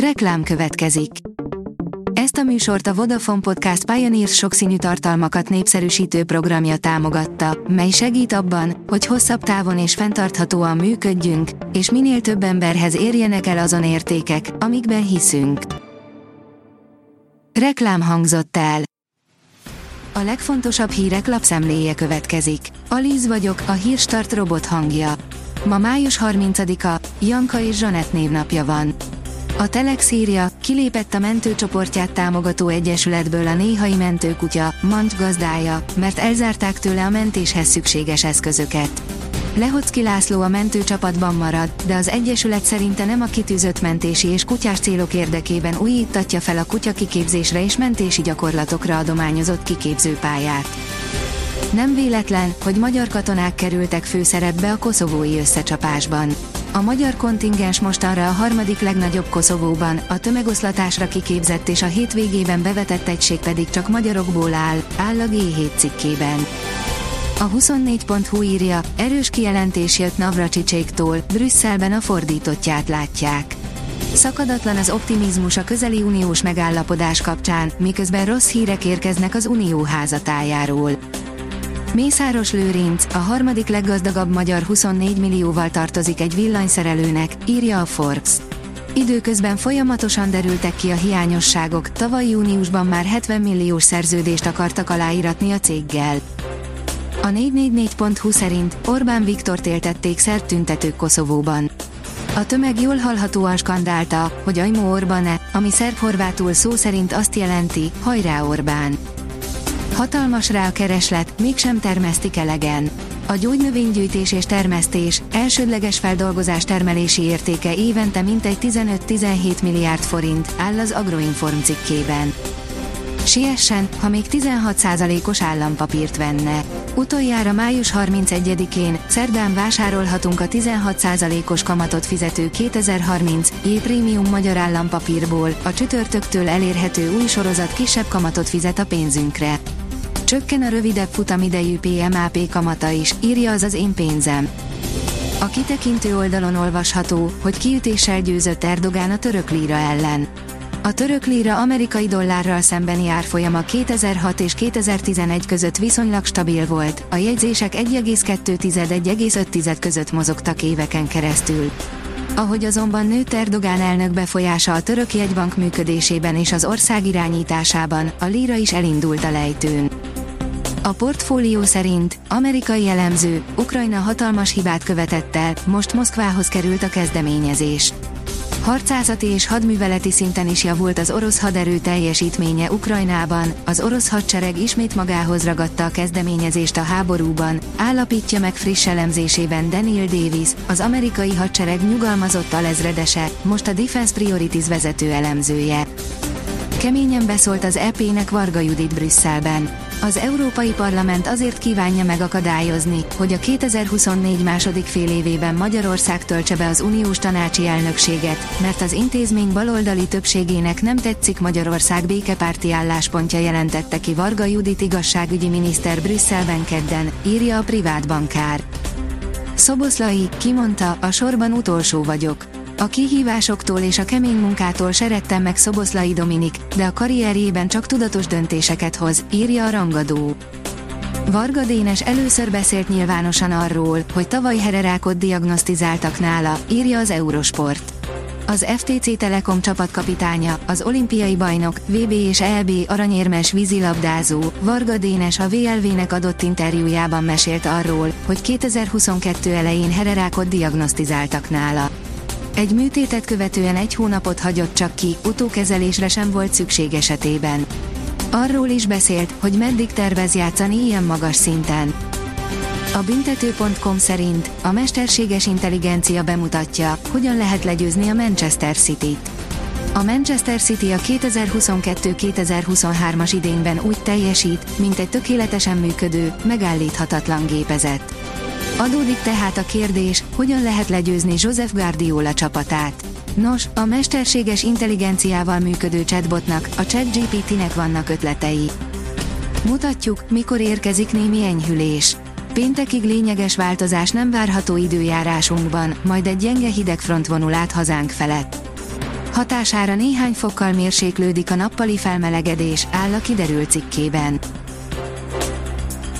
Reklám következik. Ezt a műsort a Vodafone Podcast Pioneers sokszínű tartalmakat népszerűsítő programja támogatta, mely segít abban, hogy hosszabb távon és fenntarthatóan működjünk, és minél több emberhez érjenek el azon értékek, amikben hiszünk. Reklám hangzott el. A legfontosabb hírek lapszemléje következik. Alíz vagyok, a hírstart robot hangja. Ma május 30-a, Janka és Zsanett névnapja van. A Telex írja, kilépett a mentőcsoportját támogató egyesületből a néhai mentőkutya, Mant gazdája, mert elzárták tőle a mentéshez szükséges eszközöket. Lehocki László a mentőcsapatban marad, de az Egyesület szerinte nem a kitűzött mentési és kutyás célok érdekében újítatja fel a kutya kiképzésre és mentési gyakorlatokra adományozott kiképzőpályát. Nem véletlen, hogy magyar katonák kerültek főszerepbe a koszovói összecsapásban. A magyar kontingens mostanra a harmadik legnagyobb Koszovóban, a tömegoszlatásra kiképzett és a hétvégében bevetett egység pedig csak magyarokból áll, áll a G7 cikkében. A 24.hu írja, erős kijelentés jött Navracsicsaiktól, Brüsszelben a fordítottját látják. Szakadatlan az optimizmus a közeli uniós megállapodás kapcsán, miközben rossz hírek érkeznek az unió házatájáról. Mészáros Lőrinc, a harmadik leggazdagabb magyar 24 millióval tartozik egy villanyszerelőnek, írja a Forbes. Időközben folyamatosan derültek ki a hiányosságok, tavaly júniusban már 70 milliós szerződést akartak aláíratni a céggel. A 444.hu szerint Orbán Viktort éltették szert tüntetők Koszovóban. A tömeg jól hallhatóan skandálta, hogy Ajmó Orbán-e, ami szerb-horvátul szó szerint azt jelenti, hajrá Orbán. Hatalmas rá a kereslet, mégsem termesztik elegen. A gyógynövénygyűjtés és termesztés, elsődleges feldolgozás termelési értéke évente mintegy 15-17 milliárd forint, áll az Agroinform cikkében. Siessen, ha még 16%-os állampapírt venne. Utoljára május 31-én, szerdán vásárolhatunk a 16%-os kamatot fizető 2030 J Premium magyar állampapírból, a csütörtöktől elérhető új sorozat kisebb kamatot fizet a pénzünkre. Csökken a rövidebb futamidejű PMAP kamata is, írja az az én pénzem. A kitekintő oldalon olvasható, hogy kiütéssel győzött Erdogán a török líra ellen. A török líra amerikai dollárral szembeni árfolyama 2006 és 2011 között viszonylag stabil volt, a jegyzések 1,2-1,5 között mozogtak éveken keresztül. Ahogy azonban nőtt Erdogán elnök befolyása a török jegybank működésében és az ország irányításában, a líra is elindult a lejtőn. A portfólió szerint amerikai elemző Ukrajna hatalmas hibát követett el, most Moszkvához került a kezdeményezés. Harcászati és hadműveleti szinten is javult az orosz haderő teljesítménye Ukrajnában, az orosz hadsereg ismét magához ragadta a kezdeményezést a háborúban, állapítja meg friss elemzésében Daniel Davis, az amerikai hadsereg nyugalmazott alezredese, most a Defense Priorities vezető elemzője. Keményen beszólt az EP-nek Varga Judit Brüsszelben. Az Európai Parlament azért kívánja megakadályozni, hogy a 2024 második fél évében Magyarország töltse be az uniós tanácsi elnökséget, mert az intézmény baloldali többségének nem tetszik Magyarország békepárti álláspontja jelentette ki Varga Judit igazságügyi miniszter Brüsszelben kedden, írja a privát bankár. Szoboszlai, kimondta, a sorban utolsó vagyok. A kihívásoktól és a kemény munkától seregtem meg Szoboszlai Dominik, de a karrierjében csak tudatos döntéseket hoz, írja a rangadó. Varga Dénes először beszélt nyilvánosan arról, hogy tavaly hererákot diagnosztizáltak nála, írja az Eurosport. Az FTC Telekom csapatkapitánya, az olimpiai bajnok, VB és EB aranyérmes vízilabdázó, Varga Dénes a VLV-nek adott interjújában mesélt arról, hogy 2022 elején hererákot diagnosztizáltak nála. Egy műtétet követően egy hónapot hagyott csak ki, utókezelésre sem volt szükség esetében. Arról is beszélt, hogy meddig tervez játszani ilyen magas szinten. A büntető.com szerint a mesterséges intelligencia bemutatja, hogyan lehet legyőzni a Manchester City-t. A Manchester City a 2022-2023-as idényben úgy teljesít, mint egy tökéletesen működő, megállíthatatlan gépezet. Adódik tehát a kérdés, hogyan lehet legyőzni Joseph Guardiola csapatát. Nos, a mesterséges intelligenciával működő chatbotnak, a ChatGPT-nek vannak ötletei. Mutatjuk, mikor érkezik némi enyhülés. Péntekig lényeges változás nem várható időjárásunkban, majd egy gyenge hidegfront vonul át hazánk felett. Hatására néhány fokkal mérséklődik a nappali felmelegedés, áll a kiderült cikkében.